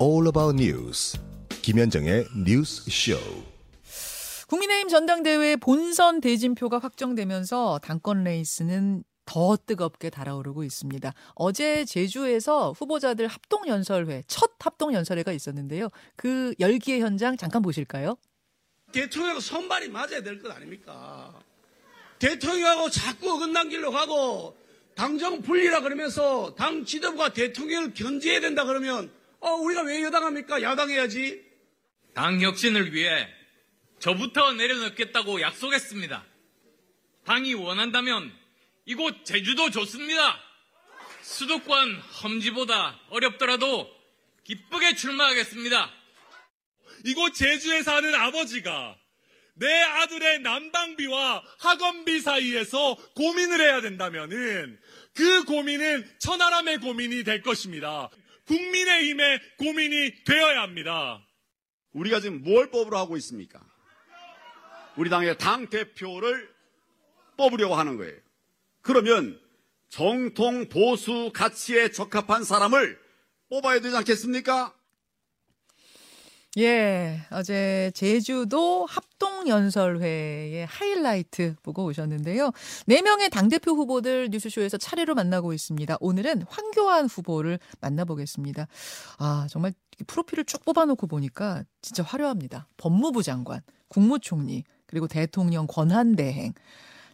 all about news. 김현정의 뉴스 쇼. 국민의힘 전당대회 본선 대진표가 확정되면서 당권 레이스는 더 뜨겁게 달아오르고 있습니다. 어제 제주에서 후보자들 합동 연설회, 첫 합동 연설회가 있었는데요. 그 열기의 현장 잠깐 보실까요? 대통령하고 선발이 맞아야 될 것 아닙니까? 대통령하고 자꾸 어긋난 길로 가고 당정 분리라 그러면서 당 지도부가 대통령을 견제해야 된다 그러면 어 우리가 왜 여당합니까? 야당해야지. 당 혁신을 위해 저부터 내려놓겠다고 약속했습니다. 당이 원한다면 이곳 제주도 좋습니다. 수도권 험지보다 어렵더라도 기쁘게 출마하겠습니다. 이곳 제주에 사는 아버지가 내 아들의 난방비와 학원비 사이에서 고민을 해야 된다면은 그 고민은 천하람의 고민이 될 것입니다. 국민의힘의 고민이 되어야 합니다. 우리가 지금 뭘 뽑으러 하고 있습니까? 우리 당의 당 대표를 뽑으려고 하는 거예요. 그러면 정통 보수 가치에 적합한 사람을 뽑아야 되지 않겠습니까? 예, 어제 제주도 합동연설회의 하이라이트 보고 오셨는데요. 네 명의 당대표 후보들 뉴스쇼에서 차례로 만나고 있습니다. 오늘은 황교안 후보를 만나보겠습니다. 아, 정말 프로필을 쭉 뽑아놓고 보니까 진짜 화려합니다. 법무부 장관, 국무총리, 그리고 대통령 권한대행.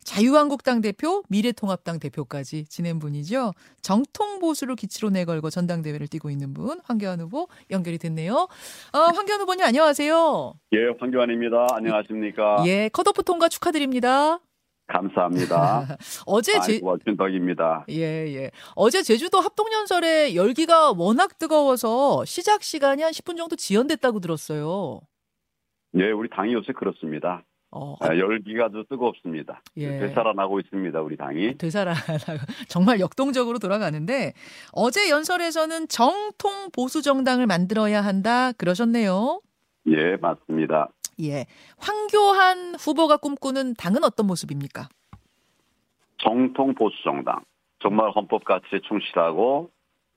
자유한국당 대표, 미래통합당 대표까지 지낸 분이죠. 정통 보수를 기치로 내걸고 전당대회를 뛰고 있는 분, 황교안 후보 연결이 됐네요. 아, 황교안 후보님 안녕하세요. 예, 황교안입니다. 안녕하십니까? 예, 컷오프 통과 축하드립니다. 감사합니다. 어제 제 아이고, 준덕입니다. 예, 예. 어제 제주도 합동연설에 열기가 워낙 뜨거워서 시작 시간이 한 10분 정도 지연됐다고 들었어요. 예, 우리 당이 요새 그렇습니다. 어, 아, 열기가 아주 뜨겁습니다. 예. 되살아나고 있습니다, 우리 당이. 되살아나가 정말 역동적으로 돌아가는데 어제 연설에서는 정통 보수 정당을 만들어야 한다 그러셨네요. 예, 맞습니다. 예. 황교안 후보가 꿈꾸는 당은 어떤 모습입니까? 정통 보수 정당. 정말 헌법 가치에 충실하고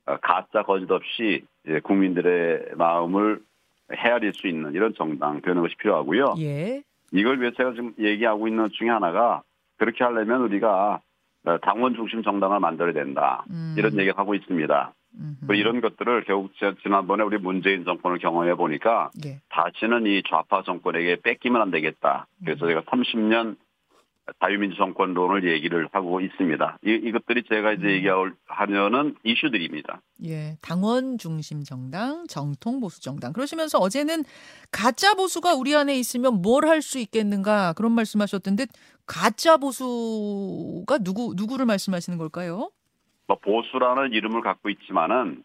어, 가짜 거짓 없이 예, 국민들의 마음을 헤아릴 수 있는 이런 정당 되는 것이 필요하고요. 예. 이걸 위해 제가 지금 얘기하고 있는 것 중에 하나가 그렇게 하려면 우리가 어, 당원 중심 정당을 만들어야 된다. 음. 이런 얘기를 하고 있습니다. 음흠. 그 이런 것들을 결국 제- 지난번에 우리 문재인 정권을 경험해 보니까 예. 다시는 이 좌파 정권에게 뺏기면 안 되겠다. 그래서 제가 30년 자유민주 정권론을 얘기를 하고 있습니다. 이, 이것들이 제가 이제 얘기하려는 이슈들입니다. 예, 당원 중심 정당, 정통 보수 정당. 그러시면서 어제는 가짜 보수가 우리 안에 있으면 뭘 할 수 있겠는가 그런 말씀하셨던데 가짜 보수가 누구 누구를 말씀하시는 걸까요? 뭐 보수라는 이름을 갖고 있지만은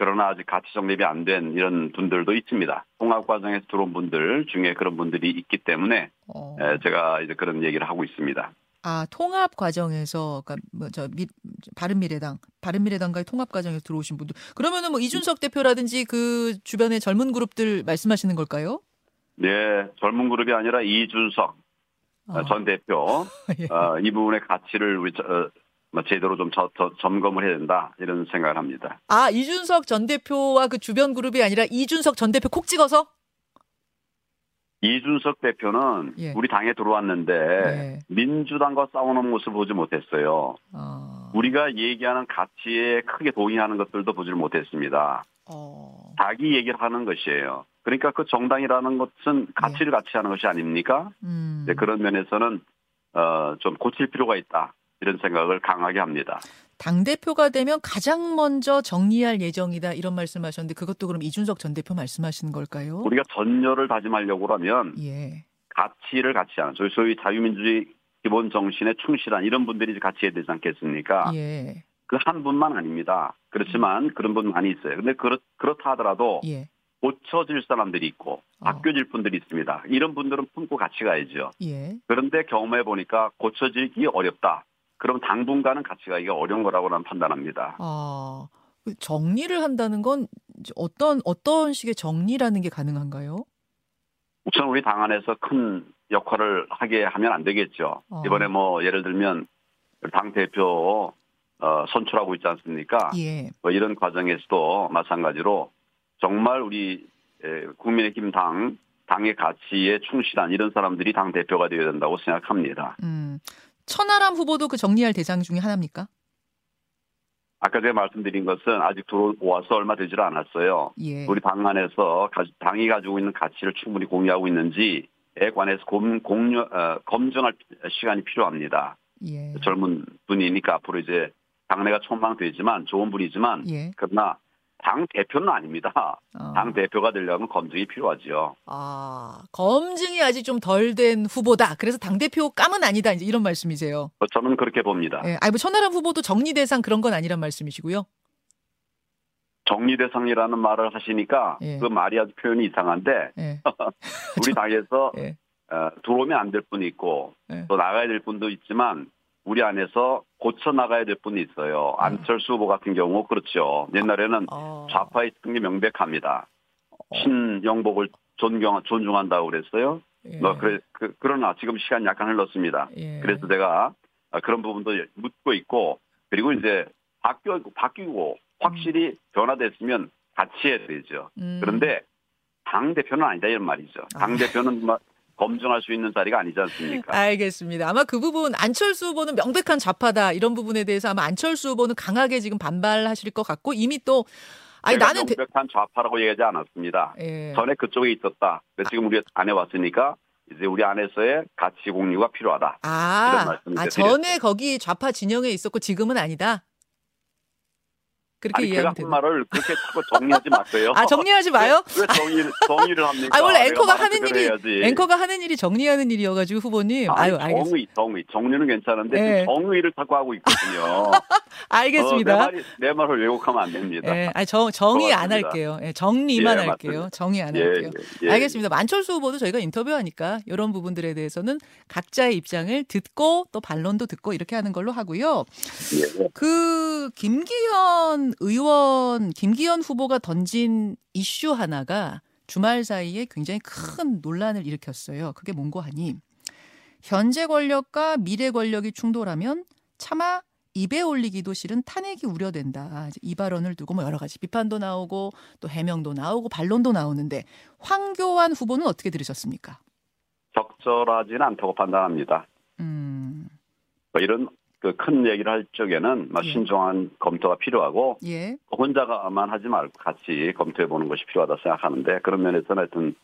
그러나 아직 가치 정립이 안 된 이런 분들도 있습니다. 통합 과정에서 들어온 분들 중에 그런 분들이 있기 때문에 어, 에, 제가 이제 그런 얘기를 하고 있습니다. 아 통합 과정에서 그러니까 뭐저 바른 미래당, 바른 미래당과의 통합 과정에서 들어오신 분들. 그러면은 뭐 이준석 대표라든지 그 주변의 젊은 그룹들 말씀하시는 걸까요? 네, 젊은 그룹이 아니라 이준석 아, 전 대표 예. 어, 이 부분의 가치를 우리 저- 어, 뭐 제대로 좀 저- 저- 점검을 해야 된다 이런 생각을 합니다. 아 이준석 전 대표와 그 주변 그룹이 아니라 이준석 전 대표 콕 찍어서 이준석 대표는 예. 우리 당에 들어왔는데 예. 민주당과 싸우는 모습을 보지 못했어요. 어, 우리가 얘기하는 가치에 크게 동의하는 것들도 보지 못했습니다. 어, 자기 얘기를 하는 것이에요. 그러니까 그 정당이라는 것은 가치를 같이 하는 것이 아닙니까? 음. 네, 그런 면에서는 어, 좀 고칠 필요가 있다 이런 생각을 강하게 합니다. 당 대표가 되면 가장 먼저 정리할 예정이다 이런 말씀하셨는데 그것도 그럼 이준석 전 대표 말씀하시는 걸까요? 우리가 전열을 다짐하려고 하면 예. 가치를 같이 하는 소위, 소위 자유민주주의 기본 정신에 충실한 이런 분들이 같이 해야 되지 않겠습니까? 예. 그 한 분만 아닙니다. 그렇지만 그런 분 많이 있어요. 근데 그렇, 그렇다 하더라도 예. 고쳐질 사람들이 있고 어. 바뀌어질 분들이 있습니다. 이런 분들은 품고 같이 가야죠. 예. 그런데 경험해 보니까 고쳐지기 어렵다. 그럼 당분간은 같이 가기가 어려운 거라고 는 판단합니다. 아, 그 정리를 한다는 건 어떤 어떤 식의 정리라는 게 가능한가요? 우선 우리 당 안에서 큰 역할을 하게 하면 안 되겠죠. 어. 이번에 뭐 예를 들면 당 대표 어, 선출하고 있지 않습니까? 예. 뭐 이런 과정에서도 마찬가지로 정말 우리 에, 국민의힘 당 당의 가치에 충실한 이런 사람들이 당 대표가 되어야 된다고 생각합니다. 음. 천하람 후보도 그 정리할 대상 중에 하나입니까? 아까 제가 말씀드린 것은 아직 들어와서 얼마 되질 않았어요. 예. 우리 당 안에서 가- 당이 가지고 있는 가치를 충분히 공유하고 있는지에 관해서 공, 공유, 어, 검증할 시간이 필요합니다. 예. 젊은 분이니까 앞으로 이제 당내가 촉망되지만 좋은 분이지만 예. 그러나 당 대표는 아닙니다. 어. 당 대표가 되려면 검증이 필요하지요. 아, 검증이 아직 좀 덜 된 후보다. 그래서 당 대표 감은 아니다. 이제 이런 말씀이세요. 어, 저는 그렇게 봅니다. 예. 아니, 뭐, 천하람 후보도 정리 대상 그런 건 아니란 말씀이시고요. 정리 대상이라는 말을 하시니까 예. 그 말이 아주 표현이 이상한데 예. 우리 당에서 예. 어, 들어오면 안 될 분이 있고 예. 또 나가야 될 분도 있지만 우리 안에서 고쳐 나가야 될 분이 있어요. 안철수 후보 같은 경우 그렇죠. 옛날에는 어. 좌파에 있던 게 명백합니다. 신영복을 존경 존중한다고 그랬어요. 예. 뭐 그래 그, 그러나 지금 시간 이 약간 흘렀습니다. 예. 그래서 제가 아, 그런 부분도 묻고 있고 그리고 이제 바뀌고 바뀌고 확실히 변화됐으면 같이 해야 되죠. 음. 그런데 당 대표는 아니다 이런 말이죠. 당 대표는 뭐 검증할 수 있는 자리가 아니지 않습니까? 알겠습니다. 아마 그 부분 안철수 후보는 명백한 좌파다 이런 부분에 대해서 아마 안철수 후보는 강하게 지금 반발하실 것 같고 이미 또 아니 나는 대- 명백한 좌파라고 얘기하지 않았습니다. 예. 전에 그쪽에 있었다. 그래서 지금 우리 안에 왔으니까 이제 우리 안에서의 가치 공유가 필요하다. 이런 아, 아 드렸어요. 전에 거기 좌파 진영에 있었고 지금은 아니다. 그렇게 아니 이해하면 되는. 말을 그렇게 자꾸 정리하지 마세요. 아 정리하지 마요. 왜, 왜 정리를 정리를 합니까? 아 원래 앵커가 하는 일이 해야지. 앵커가 하는 일이 정리하는 일이어가지고 후보님. 아니, 아유 알겠습니다. 정의, 정의, 정리는 괜찮은데 예. 지금 정의를 자꾸 하고 있거든요. 알겠습니다. 어, 내, 말이, 내 말을 왜곡하면 안 됩니다. 예, 아니 정 정의 안 고맙습니다. 할게요. 예, 정리만 예, 할게요. 맞습니다. 정의 안 예, 할게요. 예, 예. 알겠습니다. 안철수 후보도 저희가 인터뷰하니까 이런 부분들에 대해서는 각자의 입장을 듣고 또 반론도 듣고 이렇게 하는 걸로 하고요. 예. 그 김기현 의원, 김기현 후보가 던진 이슈 하나가 주말 사이에 굉장히 큰 논란을 일으켰어요. 그게 뭔고 하니 현재 권력과 미래 권력이 충돌하면 차마 입에 올리기도 싫은 탄핵이 우려된다. 이제 이 발언을 두고 뭐 여러 가지 비판도 나오고 또 해명도 나오고 반론도 나오는데 황교안 후보는 어떻게 들으셨습니까? 적절하지는 않다고 판단합니다. 음, 뭐 이런 그 큰 얘기를 할 적에는 막 예. 신중한 검토가 필요하고 예. 혼자가만 하지 말고 같이 검토해 보는 것이 필요하다 생각하는데 그런 면에서는 하여튼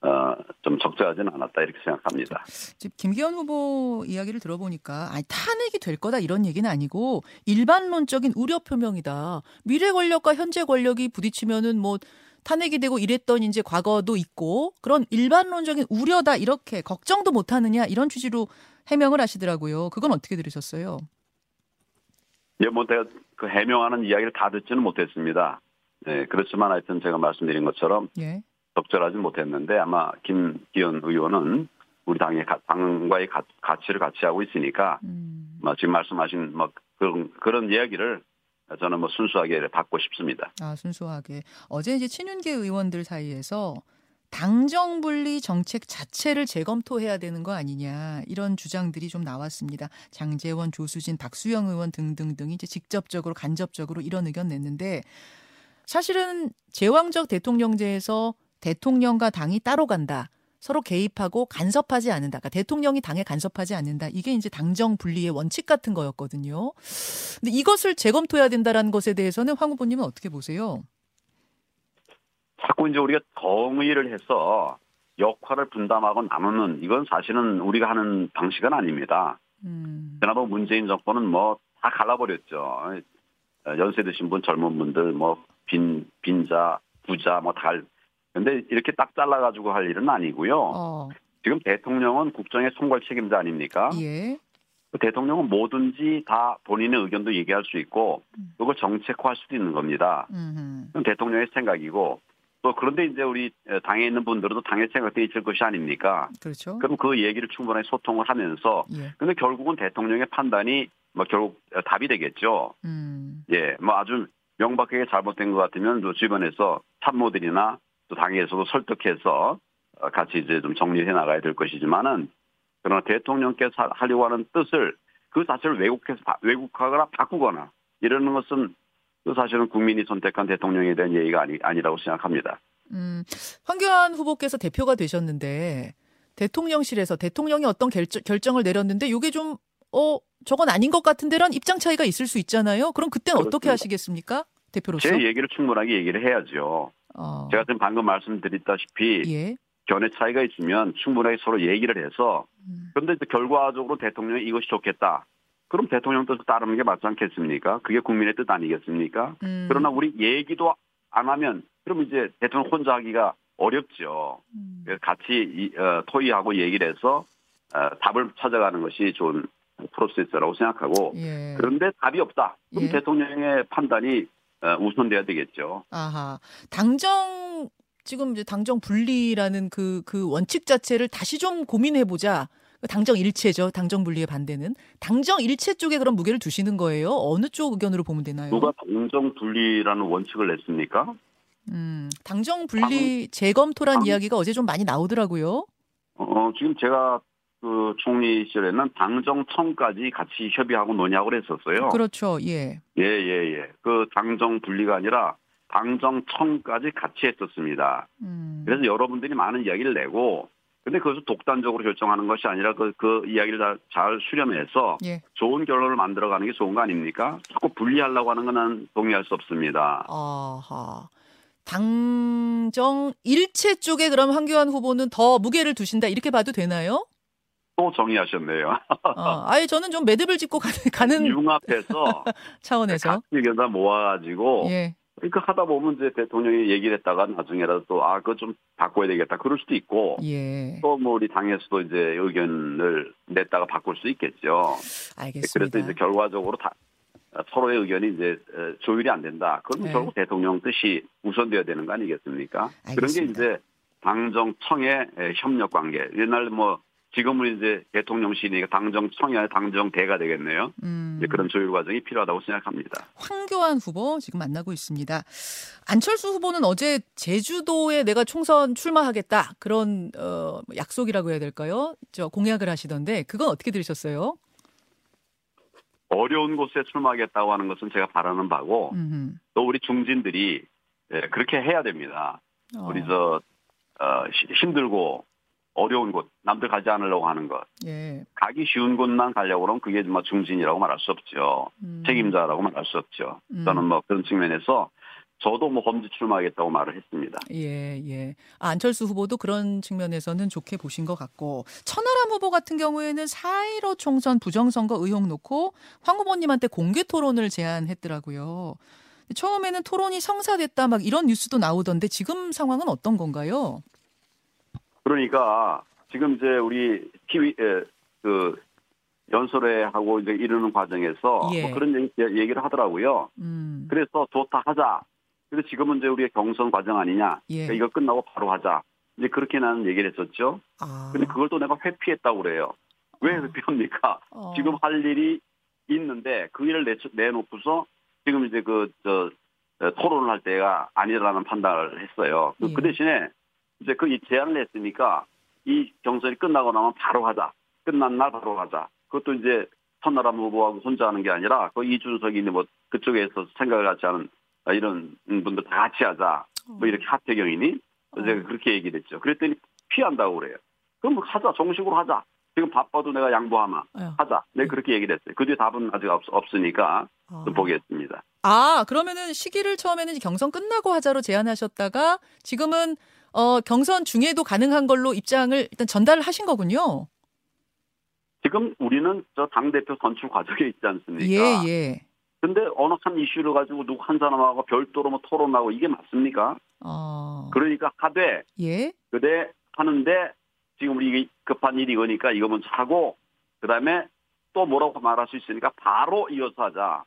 어, 좀 적절하지는 않았다 이렇게 생각합니다. 지금 김기현 후보 이야기를 들어보니까 아니 탄핵이 될 거다 이런 얘기는 아니고 일반론적인 우려 표명이다. 미래 권력과 현재 권력이 부딪히면은 뭐 탄핵이 되고 이랬던 이제 과거도 있고 그런 일반론적인 우려다 이렇게 걱정도 못 하느냐 이런 취지로 해명을 하시더라고요. 그건 어떻게 들으셨어요? 예, 뭐 내가 그 해명하는 이야기를 다 듣지는 못했습니다. 네, 그렇지만 하여튼 제가 말씀드린 것처럼 예. 적절하지 못했는데 아마 김기현 의원은 우리 당의 가- 당과의 가, 가치를 같이 하고 있으니까 음. 뭐 지금 말씀하신 뭐 그런 그런 이야기를 저는 뭐 순수하게 받고 싶습니다. 아, 순수하게. 어제 이제 친윤계 의원들 사이에서 당정 분리 정책 자체를 재검토해야 되는 거 아니냐 이런 주장들이 좀 나왔습니다. 장재원, 조수진, 박수영 의원 등등등이 이제 직접적으로 간접적으로 이런 의견 냈는데 사실은 제왕적 대통령제에서 대통령과 당이 따로 간다. 서로 개입하고 간섭하지 않는다. 그러니까 대통령이 당에 간섭하지 않는다. 이게 이제 당정 분리의 원칙 같은 거였거든요. 근데 이것을 재검토해야 된다라는 것에 대해서는 황 후보님은 어떻게 보세요? 자꾸 이제 우리가 정의를 해서 역할을 분담하고 나누는 이건 사실은 우리가 하는 방식은 아닙니다. 음, 그나마 문재인 정권은 뭐 다 갈라버렸죠. 어, 연세 드신 분, 젊은 분들, 뭐 빈, 빈자, 부자, 뭐 달. 근데 이렇게 딱 잘라가지고 할 일은 아니고요. 어, 지금 대통령은 국정의 총괄 책임자 아닙니까? 예, 그 대통령은 뭐든지 다 본인의 의견도 얘기할 수 있고 그걸 정책화할 수도 있는 겁니다. 음, 그건 대통령의 생각이고 또 그런데 이제 우리 당에 있는 분들도 당의 생각도 있을 것이 아닙니까? 그렇죠. 그럼 그 얘기를 충분하게 소통을 하면서 예, 근데 결국은 대통령의 판단이 뭐 결국 답이 되겠죠. 음, 예, 뭐 아주 명백하게 잘못된 것 같으면 또 주변에서 참모들이나 또 당에서도 설득해서 어, 같이 이제 좀 정리해 나가야 될 것이지만은 그러나 대통령께서 하- 하려고 하는 뜻을 그 자체를 왜곡해서 바- 왜곡하거나 바꾸거나 이러는 것은 그 사실은 국민이 선택한 대통령에 대한 예의가 아니, 아니라고 생각합니다. 음, 황교안 후보께서 대표가 되셨는데 대통령실에서 대통령이 어떤 결정, 결정을 내렸는데 이게 좀 어, 저건 아닌 것 같은데란 입장 차이가 있을 수 있잖아요. 그럼 그때는 어떻게 그렇습니다. 하시겠습니까? 대표로서? 제 얘기를 충분하게 얘기를 해야죠. 어, 제가 지금 방금 말씀드렸다시피 예. 견해 차이가 있으면 충분하게 서로 얘기를 해서 음. 그런데 결과적으로 대통령이 이것이 좋겠다. 그럼 대통령 뜻을 따르는 게 맞지 않겠습니까? 그게 국민의 뜻 아니겠습니까? 음. 그러나 우리 얘기도 안 하면 그럼 이제 대통령 혼자 하기가 어렵죠. 음. 같이 이, 어, 토의하고 얘기를 해서 어, 답을 찾아가는 것이 좋은 프로세스라고 생각하고 예. 그런데 답이 없다. 그럼 예. 대통령의 판단이 어, 우선돼야 되겠죠. 아하. 당정 지금 이제 당정 분리라는 그 그 원칙 자체를 다시 좀 고민해 보자. 당정 일체죠. 당정 분리의 반대는 당정 일체 쪽에 그럼 무게를 두시는 거예요. 어느 쪽 의견으로 보면 되나요? 누가 당정 분리라는 원칙을 냈습니까? 음, 당정 분리 재검토란 당- 이야기가 어제 좀 많이 나오더라고요. 어, 지금 제가 그 총리 시절에는 당정청까지 같이 협의하고 논의하고 그랬었어요. 그렇죠. 예. 예, 예, 예. 그 당정 분리가 아니라 당정청까지 같이 했었습니다. 음. 그래서 여러분들이 많은 이야기를 내고, 근데 그것을 독단적으로 결정하는 것이 아니라 그, 그 이야기를 다 잘 수렴해서 예. 좋은 결론을 만들어가는 게 좋은 거 아닙니까? 자꾸 분리하려고 하는 건 동의할 수 없습니다. 아하. 당정 일체 쪽에 그럼 황교안 후보는 더 무게를 두신다 이렇게 봐도 되나요? 또 정의하셨네요. 어, 아예 저는 좀 매듭을 짚고 가는, 가는 융합해서 차원에서 각 의견 다 모아가지고 예. 그러니까 하다 보면 이제 대통령이 얘기를 했다가 나중에라도 또 아 그거 좀 바꿔야 되겠다 그럴 수도 있고 예. 또 뭐 우리 당에서도 이제 의견을 냈다가 바꿀 수 있겠죠. 알겠습니다. 그래서 이제 결과적으로 다 서로의 의견이 이제 어, 조율이 안 된다. 그러면 네. 결국 대통령 뜻이 우선돼야 되는 거 아니겠습니까? 그런 게 알겠습니다. 이제 당정청의 에, 협력 관계. 옛날 뭐 지금은 이제 대통령실이니까 당정 청이 아니라 당정대가 되겠네요. 음. 이제 그런 조율 과정이 필요하다고 생각합니다. 황교안 후보 지금 만나고 있습니다. 안철수 후보는 어제 제주도에 내가 총선 출마하겠다 그런 어, 약속이라고 해야 될까요? 저 공약을 하시던데 그건 어떻게 들으셨어요? 어려운 곳에 출마하겠다고 하는 것은 제가 바라는 바고 음흠. 또 우리 중진들이 예, 그렇게 해야 됩니다. 어, 우리 저 어, 시- 힘들고 어려운 곳 남들 가지 않으려고 하는 것 예. 가기 쉬운 곳만 가려고 그러면 그게 뭐 중진이라고 말할 수 없죠. 음. 책임자라고 말할 수 없죠. 음. 저는 뭐 그런 측면에서 저도 뭐 험지 출마하겠다고 말을 했습니다. 예, 예. 아, 안철수 후보도 그런 측면에서는 좋게 보신 것 같고, 천하람 후보 같은 경우에는 4.15 총선 부정선거 의혹 놓고 황 후보님한테 공개 토론을 제안했더라고요. 처음에는 토론이 성사됐다 막 이런 뉴스도 나오던데 지금 상황은 어떤 건가요? 그러니까 지금 이제 우리 TV 에, 그 연설회 하고 이제 이르는 과정에서 예. 뭐 그런 얘기, 얘기 를 하더라고요. 음, 그래서 좋다 하자. 그래서 지금은 이제 우리의 경선 과정 아니냐. 예. 그러니까 이거 끝나고 바로 하자. 이제 그렇게 나는 얘기를 했었죠. 아, 근데 그걸 또 내가 회피했다고 그래요. 왜 회피합니까? 어. 지금 할 일이 있는데 그 일을 내, 내놓고서 지금 이제 그, 저, 어, 토론을 할 때가 아니라는 판단을 했어요. 그, 예. 그 대신에 이제 그이 제안을 했으니까 이 경선이 끝나고 나면 바로 하자. 끝난 날 바로 하자. 그것도 이제 천나람 후보하고 혼자 하는 게 아니라 그 이준석이 있는 뭐 그쪽에서 생각을 같이 하는 이런 분들 다 같이 하자. 뭐 이렇게 하태경이니 제가 그렇게 얘기를 했죠. 그랬더니 피한다고 그래요. 그럼 뭐 하자. 정식으로 하자. 지금 바빠도 내가 양보하마. 아유. 하자. 네, 그렇게 얘기를 했어요. 그 뒤에 답은 아직 없, 없으니까 아. 좀 보겠습니다. 아, 그러면은 시기를 처음에는 경선 끝나고 하자로 제안하셨다가 지금은 어, 경선 중에도 가능한 걸로 입장을 일단 전달을 하신 거군요. 지금 우리는 저 당 대표 선출 과정에 있지 않습니까? 예, 예. 근데 어느 한 이슈를 가지고 누구 한 사람하고 별도로 뭐 토론하고 이게 맞습니까? 어, 그러니까 하되 예. 그대 하는데 지금 우리 급한 일이 이거니까 이거 먼저 하고 그다음에 또 뭐라고 말할 수 있으니까 바로 이어서 하자.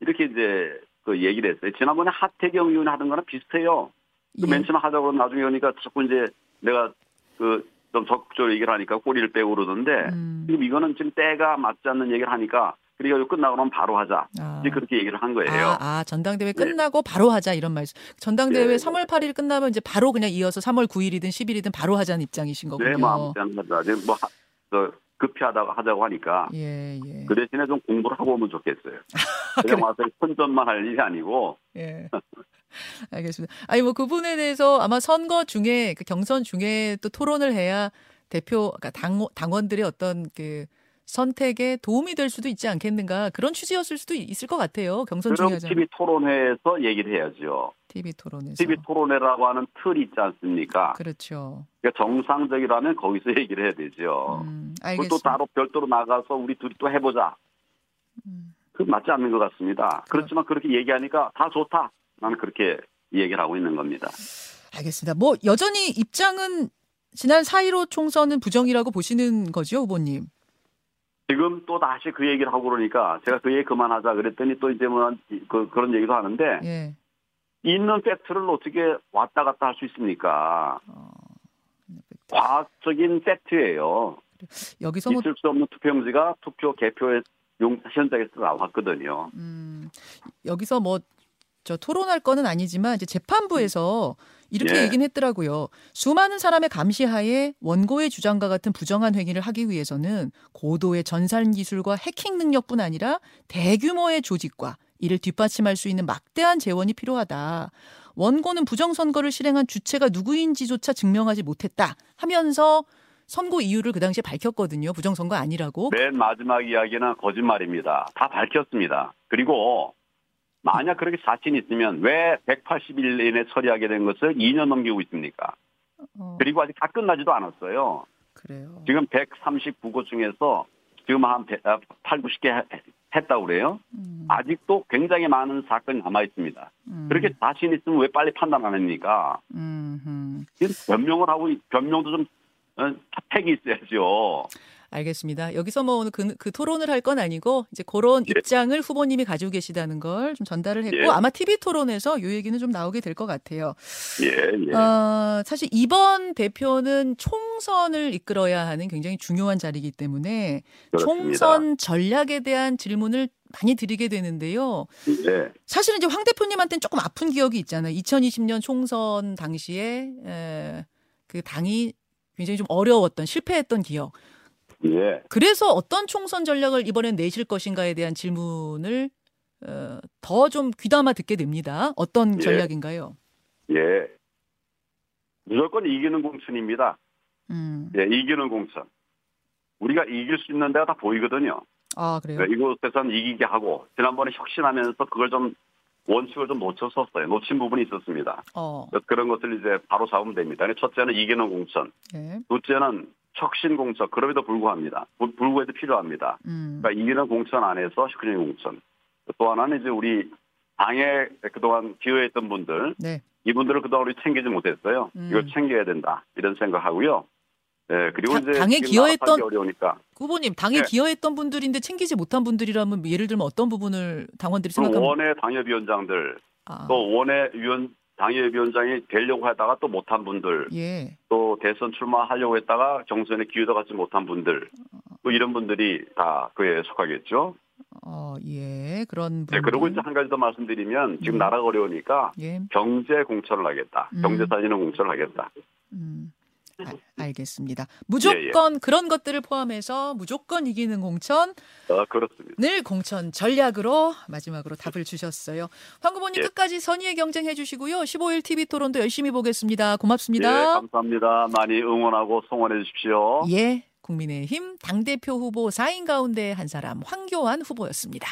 이렇게 이제 그 얘기를 했어요. 지난번에 하태경 의원이 하던 거랑 비슷해요. 그 예. 맨 처음 하자고 나중에 오니까 자꾸 이제 내가 그 좀 적극적으로 얘기를 하니까 꼬리를 빼고 그러던데 음. 지금 이거는 지금 때가 맞지 않는 얘기를 하니까 이거 끝나고 나면 바로 하자. 아. 이제 그렇게 얘기를 한 거예요. 아, 아, 전당대회 끝나고 바로 하자 이런 말씀. 전당대회 네. 3월 8일 끝나면 이제 바로 그냥 이어서 3월 9일이든 10일이든 바로 하자는 입장이신 거군요. 네, 마음 짠 하자. 지금 뭐 하- 저 급히 하다가 하자고 하니까 예, 예. 그 대신에 좀 공부를 하고 오면 좋겠어요. 그래. 그냥 와서 선전만 할 일이 아니고 예. 알겠습니다. 아니 뭐 그 부분에 대해서 아마 선거 중에 그 경선 중에 또 토론을 해야 대표 그러니까 당 당원들의 어떤 그 선택에 도움이 될 수도 있지 않겠는가 그런 취지였을 수도 있을 것 같아요. 경선 중에. TV 토론회에서 얘기를 해야죠. TV 토론에서. TV 토론회라고 하는 틀이 있지 않습니까? 그렇죠. 그러니까 정상적이라면 거기서 얘기를 해야 되죠. 음, 알겠습니다. 또 따로 별도로 나가서 우리 둘이 또 해보자. 음. 그 맞지 않는 것 같습니다. 그렇지만 그렇게 얘기하니까 다 좋다. 나는 그렇게 얘기를 하고 있는 겁니다. 알겠습니다. 뭐 여전히 입장은 지난 4.15 총선은 부정이라고 보시는 거죠, 후보님? 지금 또 다시 그 얘기를 하고 그러니까 제가 그 얘기 그만하자 그랬더니 또 이제 뭐 그, 그런 얘기도 하는데 예. 있는 팩트를 어떻게 왔다 갔다 할 수 있습니까? 어, 과학적인 팩트예요. 여기서 뭐 있을 수 없는 투표용지가 투표 개표의 용 현장에서 나왔거든요. 음, 여기서 뭐 저 토론할 거는 아니지만 이제 재판부에서 이렇게 예. 얘기는 했더라고요. 수많은 사람의 감시하에 원고의 주장과 같은 부정한 행위를 하기 위해서는 고도의 전산 기술과 해킹 능력뿐 아니라 대규모의 조직과 이를 뒷받침할 수 있는 막대한 재원이 필요하다. 원고는 부정 선거를 실행한 주체가 누구인지조차 증명하지 못했다 하면서 선고 이유를 그 당시에 밝혔거든요. 부정 선거 아니라고. 맨 마지막 이야기는 거짓말입니다. 다 밝혔습니다. 그리고 만약 그렇게 사실이 있으면 왜 180일 내내 처리하게 된 것을 2년 넘기고 있습니까? 어, 그리고 아직 다 끝나지도 않았어요. 그래요. 지금 139곳 중에서 지금 한 8, 90개 했다고 그래요. 음, 아직도 굉장히 많은 사건이 남아 있습니다. 음, 그렇게 자신 있으면 왜 빨리 판단 안 합니까? 음, 변명을 하고 변명도 좀 어, 팩이 있어야죠. 알겠습니다. 여기서 뭐 오늘 그, 그 토론을 할 건 아니고 이제 그런 예. 입장을 후보님이 가지고 계시다는 걸 좀 전달을 했고 예. 아마 TV 토론에서 이 얘기는 좀 나오게 될 것 같아요. 예, 예. 어, 사실 이번 대표는 총선을 이끌어야 하는 굉장히 중요한 자리이기 때문에 그렇습니다. 총선 전략에 대한 질문을 많이 드리게 되는데요. 예. 사실은 이제 황 대표님한테는 조금 아픈 기억이 있잖아요. 2020년 총선 당시에 에, 그 당이 굉장히 좀 어려웠던 실패했던 기억. 예. 그래서 어떤 총선 전략을 이번엔 내실 것인가에 대한 질문을 어, 더 좀 귀담아 듣게 됩니다. 어떤 예. 전략인가요? 예. 무조건 이기는 공천입니다. 음. 예, 이기는 공천. 우리가 이길 수 있는 데가 다 보이거든요. 아 그래요. 네, 이곳에서는 이기게 하고 지난번에 혁신하면서 그걸 좀 원칙을 좀 놓쳤었어요. 놓친 부분이 있었습니다. 어. 그런 것을 이제 바로 잡으면 됩니다. 첫째는 이기는 공천, 예. 둘째는 혁신 공천. 그럼에도 불구합니다. 불- 불구해도 필요합니다. 음. 그러니까 이기는 공천 안에서 혁신 공천. 또 하나는 이제 우리 당에 그동안 기여했던 분들, 네. 이분들을 그동안 우리 챙기지 못했어요. 음. 이걸 챙겨야 된다. 이런 생각하고요. 네, 그리고 당- 이제 당에 기여했던- 어려우니까 후보님 당에 네. 기여했던 분들인데 챙기지 못한 분들이라면 예를 들면 어떤 부분을 당원들이 생각하면 원외 당협위원장들 아, 또 원외 위원 당협위원장이 되려고 하다가 또 못한 분들 예. 또 대선 출마하려고 했다가 경선에 기회도 갖지 못한 분들 또 이런 분들이 다 그에 속하겠죠. 어, 예. 그런 네, 분들. 그리고 이제 한 가지 더 말씀드리면 지금 음. 나라가 어려우니까 예. 경제 공천을 하겠다. 음. 경제 살리는 공천을 하겠다. 음. 아, 알겠습니다. 무조건 그런 것들을 포함해서 무조건 이기는 공천 어, 그렇습니다. 늘 공천 전략으로 마지막으로 답을 주셨어요. 황 후보님 예. 끝까지 선의의 경쟁해 주시고요. 15일 TV 토론도 열심히 보겠습니다. 네, 고맙습니다. 감사합니다. 많이 응원하고 송원해 주십시오. 예. 국민의힘 당대표 후보 4인 가운데 한 사람 황교안 후보였습니다.